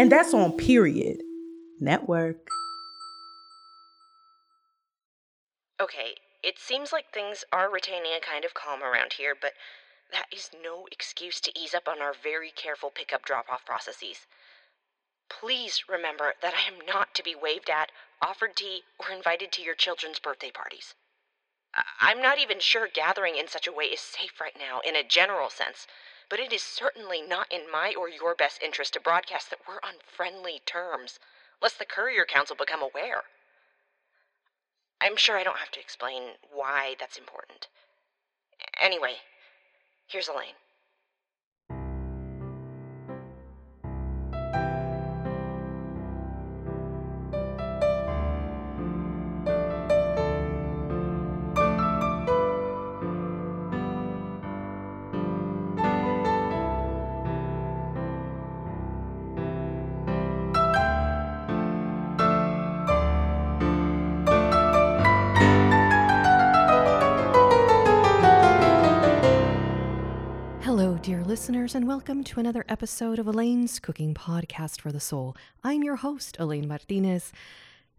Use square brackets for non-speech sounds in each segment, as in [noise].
And that's on Period Network. Okay, it seems like things are retaining a kind of calm around here, but that is no excuse to ease up on our very careful pickup drop off processes. Please remember that I am not to be waved at, offered tea, or invited to your children's birthday parties. I- I'm not even sure gathering in such a way is safe right now, in a general sense, but it is certainly not in my or your best interest to broadcast that we're on friendly terms, lest the Courier Council become aware. I'm sure I don't have to explain why that's important. Anyway, here's Elaine. Listeners, and welcome to another episode of Elaine's Cooking Podcast for the Soul. I'm your host, Elaine Martinez.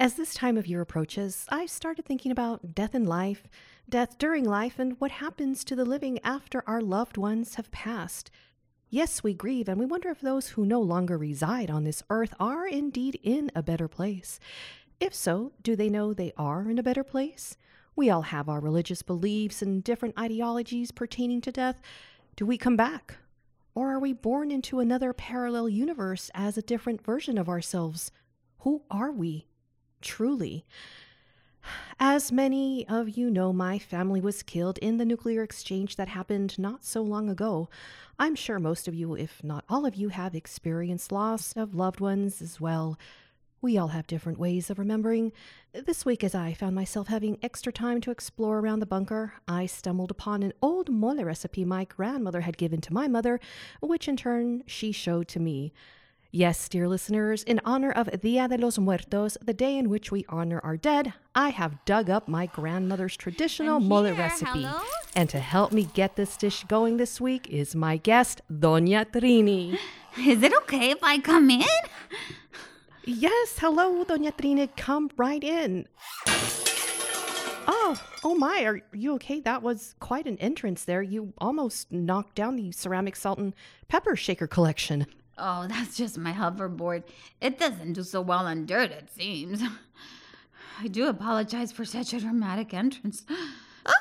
As this time of year approaches, I started thinking about death in life, death during life, and what happens to the living after our loved ones have passed. Yes, we grieve, and we wonder if those who no longer reside on this earth are indeed in a better place. If so, do they know they are in a better place? We all have our religious beliefs and different ideologies pertaining to death. Do we come back? Or are we born into another parallel universe as a different version of ourselves? Who are we? Truly. As many of you know, my family was killed in the nuclear exchange that happened not so long ago. I'm sure most of you, if not all of you, have experienced loss of loved ones as well. We all have different ways of remembering. This week, as I found myself having extra time to explore around the bunker, I stumbled upon an old mole recipe my grandmother had given to my mother, which in turn she showed to me. Yes, dear listeners, in honor of Dia de los Muertos, the day in which we honor our dead, I have dug up my grandmother's traditional I'm mole here, recipe. hello? And to help me get this dish going this week is my guest, Doña Trini. [gasps] Is it okay if I come in? Yes, hello, Doña Trini. Come right in. Oh, oh my, are you okay? That was quite an entrance there. You almost knocked down the ceramic salt and pepper shaker collection. Oh, [laughs] that's just my hoverboard. It doesn't do so well on dirt, it seems. [sighs] I do apologize for such a dramatic entrance. [gasps]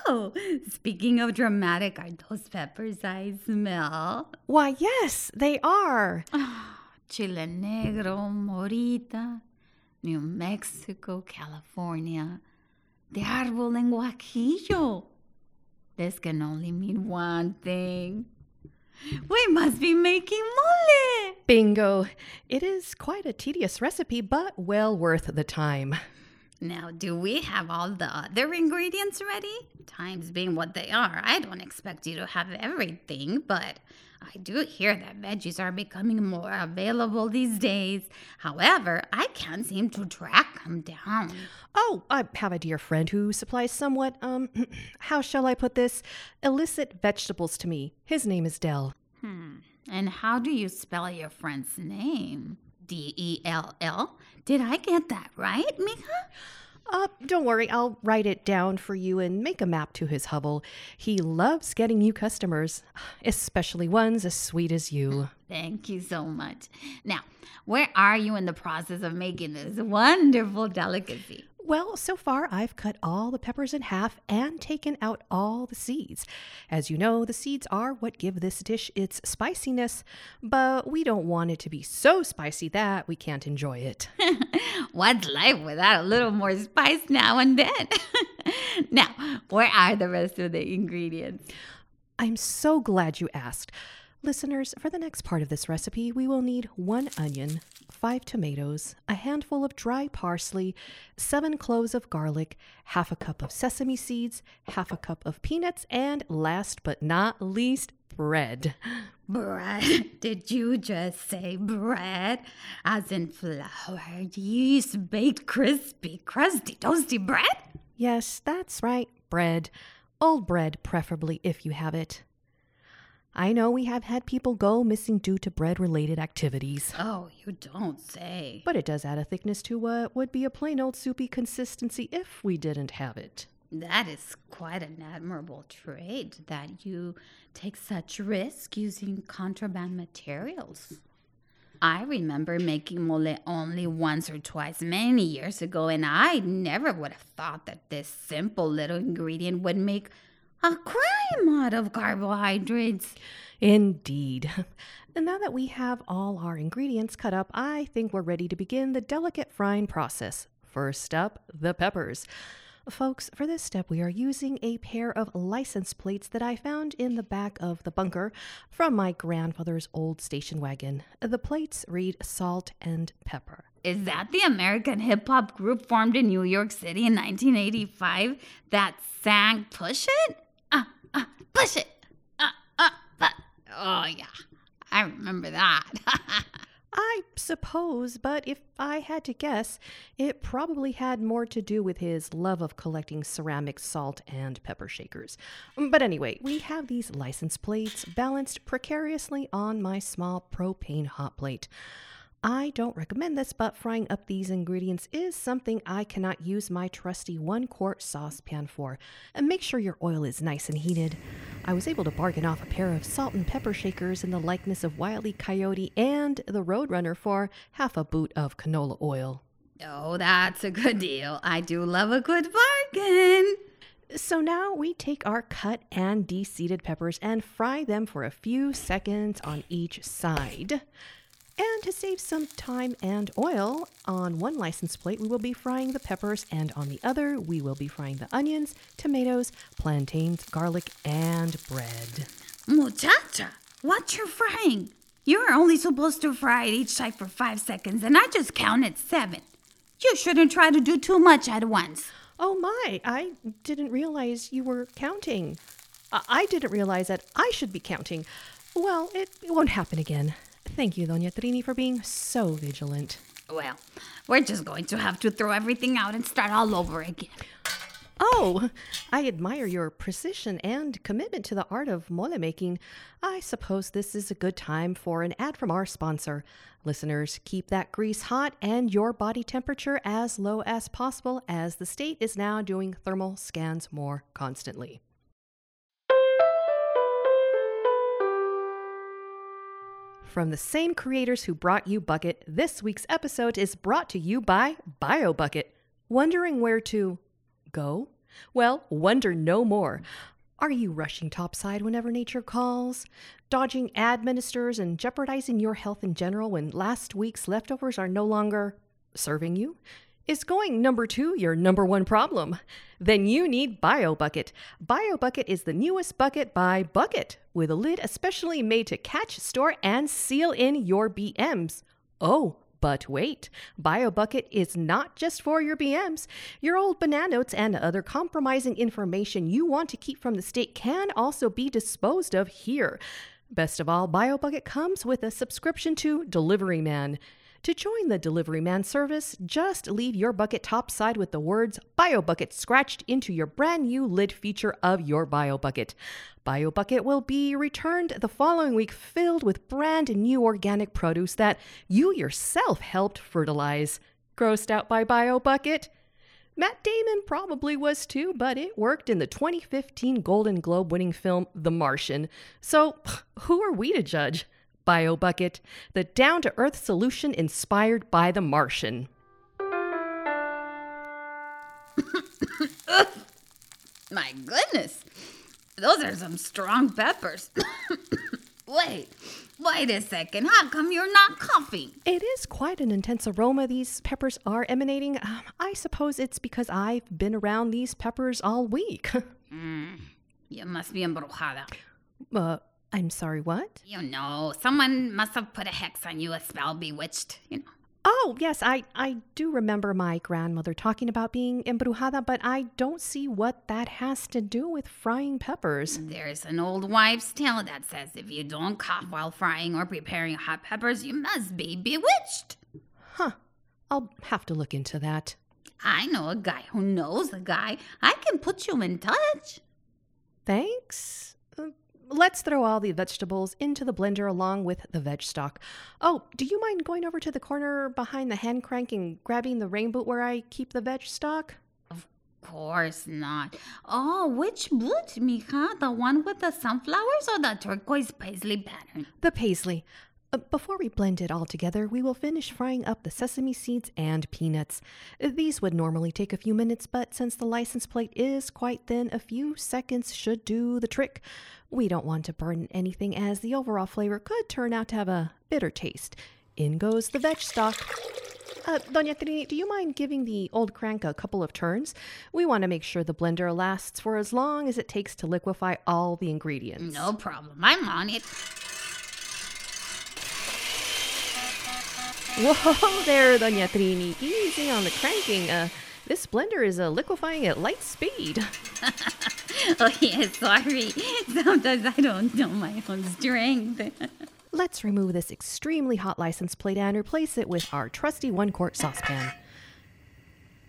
Oh, speaking of dramatic, are those peppers I smell? Why, yes, they are. [sighs] [sighs] Oh, Chile Negro, Morita, New Mexico, California, the árbol en Guajillo. This can only mean one thing. We must be making mole. Bingo. It is quite a tedious recipe, but well worth the time. Now, do we have all the other ingredients ready? Times being what they are, I don't expect you to have everything, but I do hear that veggies are becoming more available these days. However, I can't seem to track them down. Oh, I have a dear friend who supplies somewhat, um, [clears throat] how shall I put this, illicit vegetables to me. His name is Dell. Hmm. And how do you spell your friend's name? D E L L? Did I get that right, Mika? Uh, don't worry, I'll write it down for you and make a map to his hovel. He loves getting new customers, especially ones as sweet as you. [laughs] Thank you so much. Now, where are you in the process of making this wonderful delicacy? Well, so far I've cut all the peppers in half and taken out all the seeds. As you know, the seeds are what give this dish its spiciness, but we don't want it to be so spicy that we can't enjoy it. [laughs] What's life without a little more spice now and then? [laughs] now, where are the rest of the ingredients? I'm so glad you asked. Listeners, for the next part of this recipe, we will need one onion, five tomatoes, a handful of dry parsley, seven cloves of garlic, half a cup of sesame seeds, half a cup of peanuts, and last but not least, bread. [gasps] Bread? [laughs] Did you just say bread? As in flour, yeast, baked, crispy, crusty, toasty bread? Yes, that's right, bread. Old bread, preferably, if you have it. I know we have had people go missing due to bread related activities. Oh, you don't say. But it does add a thickness to what would be a plain old soupy consistency if we didn't have it. That is quite an admirable trait that you take such risk using contraband materials. I remember making mole only once or twice many years ago, and I never would have thought that this simple little ingredient would make a crime out of carbohydrates. Indeed. And now that we have all our ingredients cut up, I think we're ready to begin the delicate frying process. First up, the peppers. Folks, for this step, we are using a pair of license plates that I found in the back of the bunker from my grandfather's old station wagon. The plates read salt and pepper. Is that the American hip hop group formed in New York City in 1985 that sang Push It? Uh, push it! Uh, uh, but, oh, yeah. I remember that. [laughs] I suppose, but if I had to guess, it probably had more to do with his love of collecting ceramic salt and pepper shakers. But anyway, we have these license plates balanced precariously on my small propane hot plate. I don't recommend this, but frying up these ingredients is something I cannot use my trusty one quart saucepan for. And make sure your oil is nice and heated. I was able to bargain off a pair of salt and pepper shakers in the likeness of Wile E. Coyote and the Roadrunner for half a boot of canola oil. oh, that's a good deal. I do love a good bargain. So now we take our cut and de-seeded peppers and fry them for a few seconds on each side. And to save some time and oil, on one license plate we will be frying the peppers, and on the other we will be frying the onions, tomatoes, plantains, garlic, and bread. Muchacha, what you're frying? You're only supposed to fry it each side for five seconds, and I just counted seven. You shouldn't try to do too much at once. Oh my, I didn't realize you were counting. I, I didn't realize that I should be counting. Well, it, it won't happen again. Thank you, Doña Trini, for being so vigilant. Well, we're just going to have to throw everything out and start all over again. Oh, I admire your precision and commitment to the art of mole making. I suppose this is a good time for an ad from our sponsor. Listeners, keep that grease hot and your body temperature as low as possible as the state is now doing thermal scans more constantly. From the same creators who brought you Bucket, this week's episode is brought to you by BioBucket. Wondering where to go? Well, wonder no more. Are you rushing topside whenever nature calls? Dodging administers and jeopardizing your health in general when last week's leftovers are no longer serving you? Is going number two your number one problem? Then you need BioBucket. BioBucket is the newest bucket by Bucket, with a lid especially made to catch, store, and seal in your BMs. Oh, but wait, BioBucket is not just for your BMs. Your old banana notes and other compromising information you want to keep from the state can also be disposed of here. Best of all, BioBucket comes with a subscription to Delivery Man. To join the Delivery Man service, just leave your bucket topside with the words BioBucket scratched into your brand new lid feature of your BioBucket. BioBucket will be returned the following week filled with brand new organic produce that you yourself helped fertilize. Grossed out by BioBucket? Matt Damon probably was too, but it worked in the 2015 Golden Globe winning film The Martian. So, who are we to judge? BioBucket, the down to earth solution inspired by The Martian. [coughs] My goodness, those are some strong peppers. [coughs] wait, wait a second. How come you're not coughing? It is quite an intense aroma these peppers are emanating. Um, I suppose it's because I've been around these peppers all week. [laughs] You must be embrujada. uh, I'm sorry, what? You know, someone must have put a hex on you, a spell bewitched. You know. Oh, yes, I, I do remember my grandmother talking about being embrujada, but I don't see what that has to do with frying peppers. There's an old wives' tale that says if you don't cough while frying or preparing hot peppers, you must be bewitched. Huh. I'll have to look into that. I know a guy who knows a guy. I can put you in touch. Thanks. Let's throw all the vegetables into the blender along with the veg stock. Oh, do you mind going over to the corner behind the hand crank and grabbing the rain boot where I keep the veg stock? Of course not. Oh, which boot, mija? The one with the sunflowers or the turquoise paisley pattern? The paisley. Uh, Before we blend it all together, we will finish frying up the sesame seeds and peanuts. Uh, These would normally take a few minutes, but since the license plate is quite thin, a few seconds should do the trick. We don't want to burn anything as the overall flavor could turn out to have a bitter taste. In goes the veg stock. Uh, Doña Trini, do you mind giving the old crank a couple of turns? We want to make sure the blender lasts for as long as it takes to liquefy all the ingredients. No problem. I'm on it. Whoa there, Doña Trini. Easy on the cranking. Uh, this blender is uh, liquefying at light speed. [laughs] Oh, yeah, sorry. Sometimes I don't know my own strength. Let's remove this extremely hot license plate and replace it with our trusty one quart saucepan.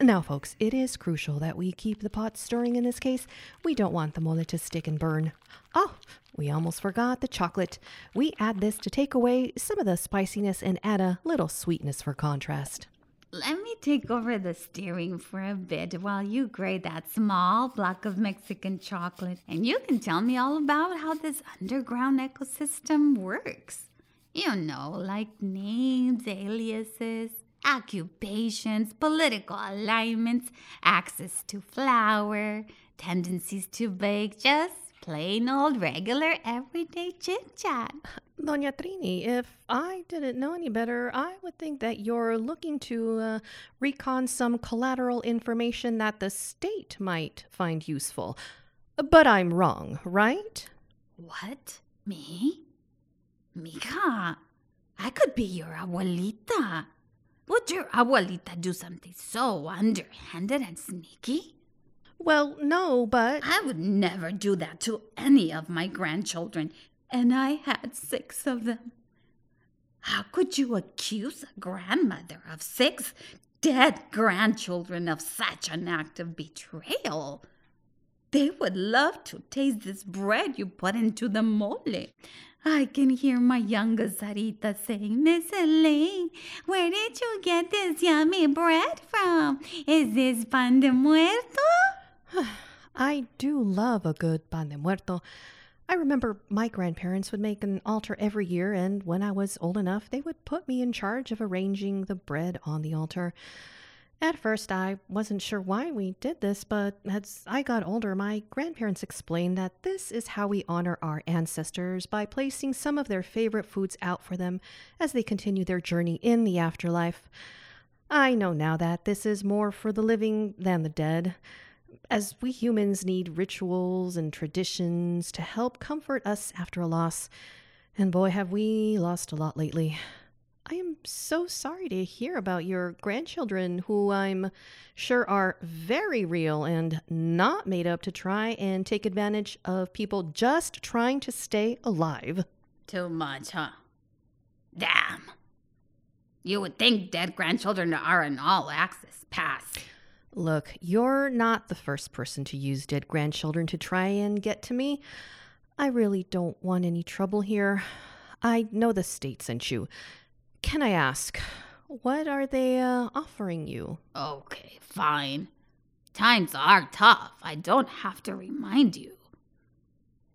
Now, folks, it is crucial that we keep the pot stirring in this case. We don't want the mole to stick and burn. Oh, we almost forgot the chocolate. We add this to take away some of the spiciness and add a little sweetness for contrast. Let me take over the steering for a bit while you grate that small block of Mexican chocolate, and you can tell me all about how this underground ecosystem works. You know, like names, aliases, occupations, political alignments, access to flour, tendencies to bake, just plain old regular everyday chit chat. Doña Trini, if I didn't know any better, I would think that you're looking to uh, recon some collateral information that the state might find useful. But I'm wrong, right? What? Me? Mija, I could be your abuelita. Would your abuelita do something so underhanded and sneaky? Well, no, but. I would never do that to any of my grandchildren, and I had six of them. How could you accuse a grandmother of six dead grandchildren of such an act of betrayal? They would love to taste this bread you put into the mole. I can hear my youngest Sarita saying, Miss Elaine, where did you get this yummy bread from? Is this pan de muerto? [sighs] I do love a good pan de muerto. I remember my grandparents would make an altar every year, and when I was old enough, they would put me in charge of arranging the bread on the altar. At first, I wasn't sure why we did this, but as I got older, my grandparents explained that this is how we honor our ancestors by placing some of their favorite foods out for them as they continue their journey in the afterlife. I know now that this is more for the living than the dead, as we humans need rituals and traditions to help comfort us after a loss. And boy, have we lost a lot lately. I am so sorry to hear about your grandchildren, who I'm sure are very real and not made up to try and take advantage of people just trying to stay alive. Too much, huh? Damn. You would think dead grandchildren are an all access pass. Look, you're not the first person to use dead grandchildren to try and get to me. I really don't want any trouble here. I know the state sent you. Can I ask, what are they uh, offering you? Okay, fine. Times are tough. I don't have to remind you.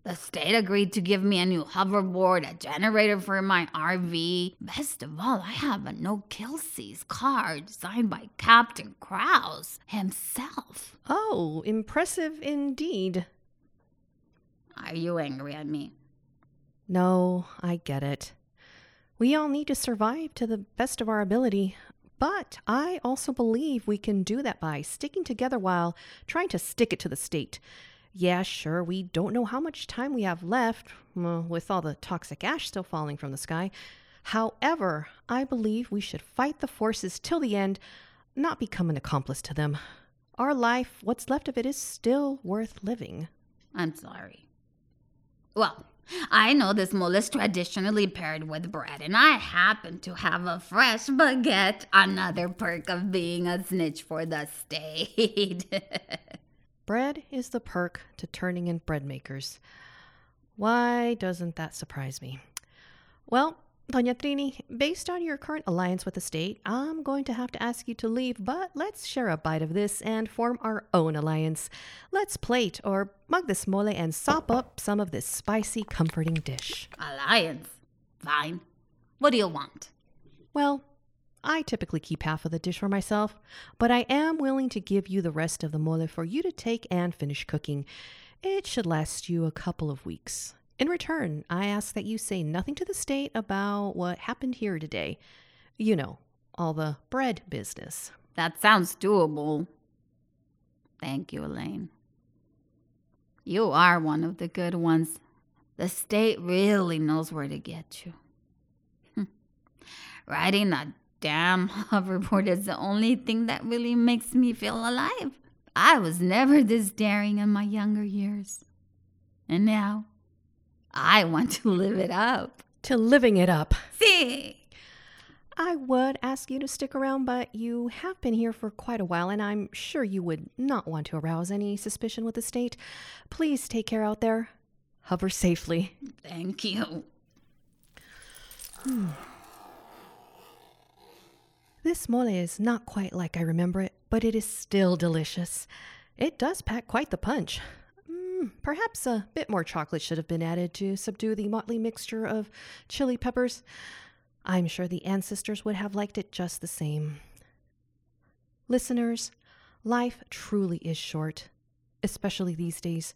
The state agreed to give me a new hoverboard, a generator for my RV. Best of all, I have a no kill cease card signed by Captain Krause himself. Oh, impressive indeed. Are you angry at me? No, I get it. We all need to survive to the best of our ability. But I also believe we can do that by sticking together while trying to stick it to the state. Yeah, sure, we don't know how much time we have left, well, with all the toxic ash still falling from the sky. However, I believe we should fight the forces till the end, not become an accomplice to them. Our life, what's left of it, is still worth living. I'm sorry. Well, I know this mole is traditionally paired with bread, and I happen to have a fresh baguette, another perk of being a snitch for the state. [laughs] Bread is the perk to turning in bread makers. Why doesn't that surprise me? Well, Doña Trini, based on your current alliance with the state, I'm going to have to ask you to leave, but let's share a bite of this and form our own alliance. Let's plate or mug this mole and sop up some of this spicy, comforting dish. Alliance. Fine. What do you want? Well, I typically keep half of the dish for myself, but I am willing to give you the rest of the mole for you to take and finish cooking. It should last you a couple of weeks. In return, I ask that you say nothing to the state about what happened here today. You know, all the bread business. That sounds doable. Thank you, Elaine. You are one of the good ones. The state really knows where to get you. Hmm. Riding a damn [laughs] hoverboard is the only thing that really makes me feel alive. I was never this daring in my younger years. And now, I want to live it up. To living it up. See? I would ask you to stick around, but you have been here for quite a while, and I'm sure you would not want to arouse any suspicion with the state. Please take care out there. Hover safely. Thank you. Hmm. This mole is not quite like I remember it, but it is still delicious. It does pack quite the punch. Mm, perhaps a bit more chocolate should have been added to subdue the motley mixture of chili peppers. I'm sure the ancestors would have liked it just the same. Listeners, life truly is short, especially these days.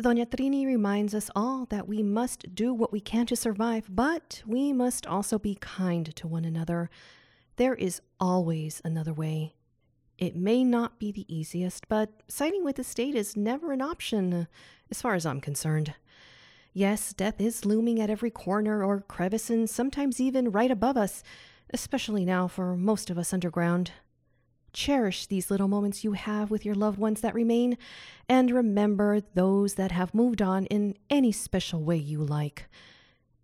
Doña Trini reminds us all that we must do what we can to survive, but we must also be kind to one another. There is always another way. It may not be the easiest, but siding with the state is never an option, as far as I'm concerned. Yes, death is looming at every corner or crevice, and sometimes even right above us, especially now for most of us underground. Cherish these little moments you have with your loved ones that remain, and remember those that have moved on in any special way you like.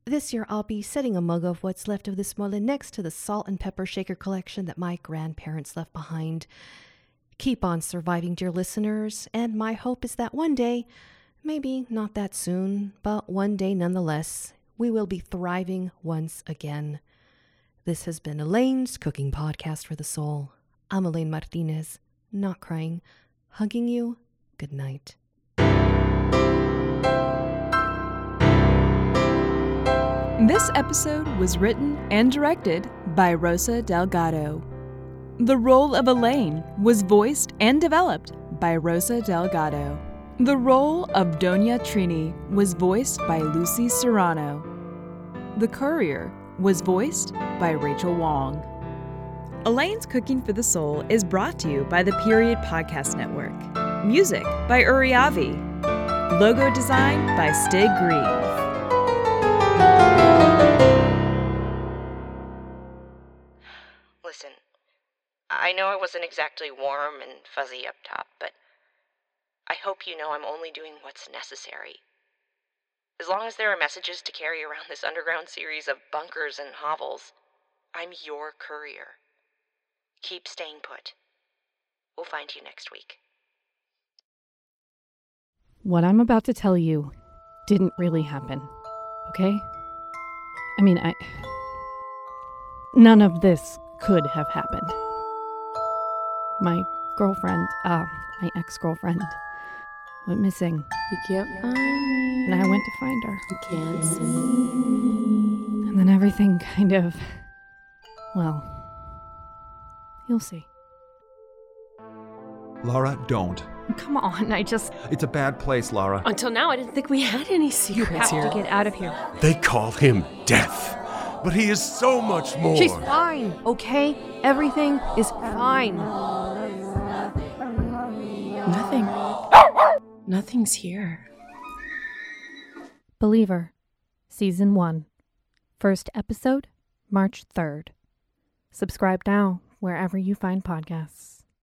This year, I'll be setting a mug of what's left of this mole next to the salt and pepper shaker collection that my grandparents left behind. Keep on surviving, dear listeners, and my hope is that one day, maybe not that soon, but one day nonetheless, we will be thriving once again. This has been Elaine's Cooking Podcast for the Soul. I'm Elaine Martinez, not crying, hugging you. Good night. This episode was written and directed by Rosa Delgado. The role of Elaine was voiced and developed by Rosa Delgado. The role of Doña Trini was voiced by Lucy Serrano. The Courier was voiced by Rachel Wong. Elaine's Cooking for the Soul is brought to you by the Period Podcast Network. Music by Uriavi. Logo design by Stig Grieve. I know I wasn't exactly warm and fuzzy up top, but I hope you know I'm only doing what's necessary. As long as there are messages to carry around this underground series of bunkers and hovels, I'm your courier. Keep staying put. We'll find you next week. What I'm about to tell you didn't really happen, okay? I mean, I. None of this could have happened. My girlfriend, uh, my ex girlfriend, went missing, You can't find me. and I went to find her. You can't see me. And then everything [laughs] kind of. Well, you'll see. Laura, don't. Come on, I just. It's a bad place, Laura. Until now, I didn't think we had any You secrets have here. to get out of here. They call him Death, but he is so much more. She's fine, okay? Everything is fine. Nothing's here. Believer, Season 1. First episode, March 3rd. Subscribe now wherever you find podcasts.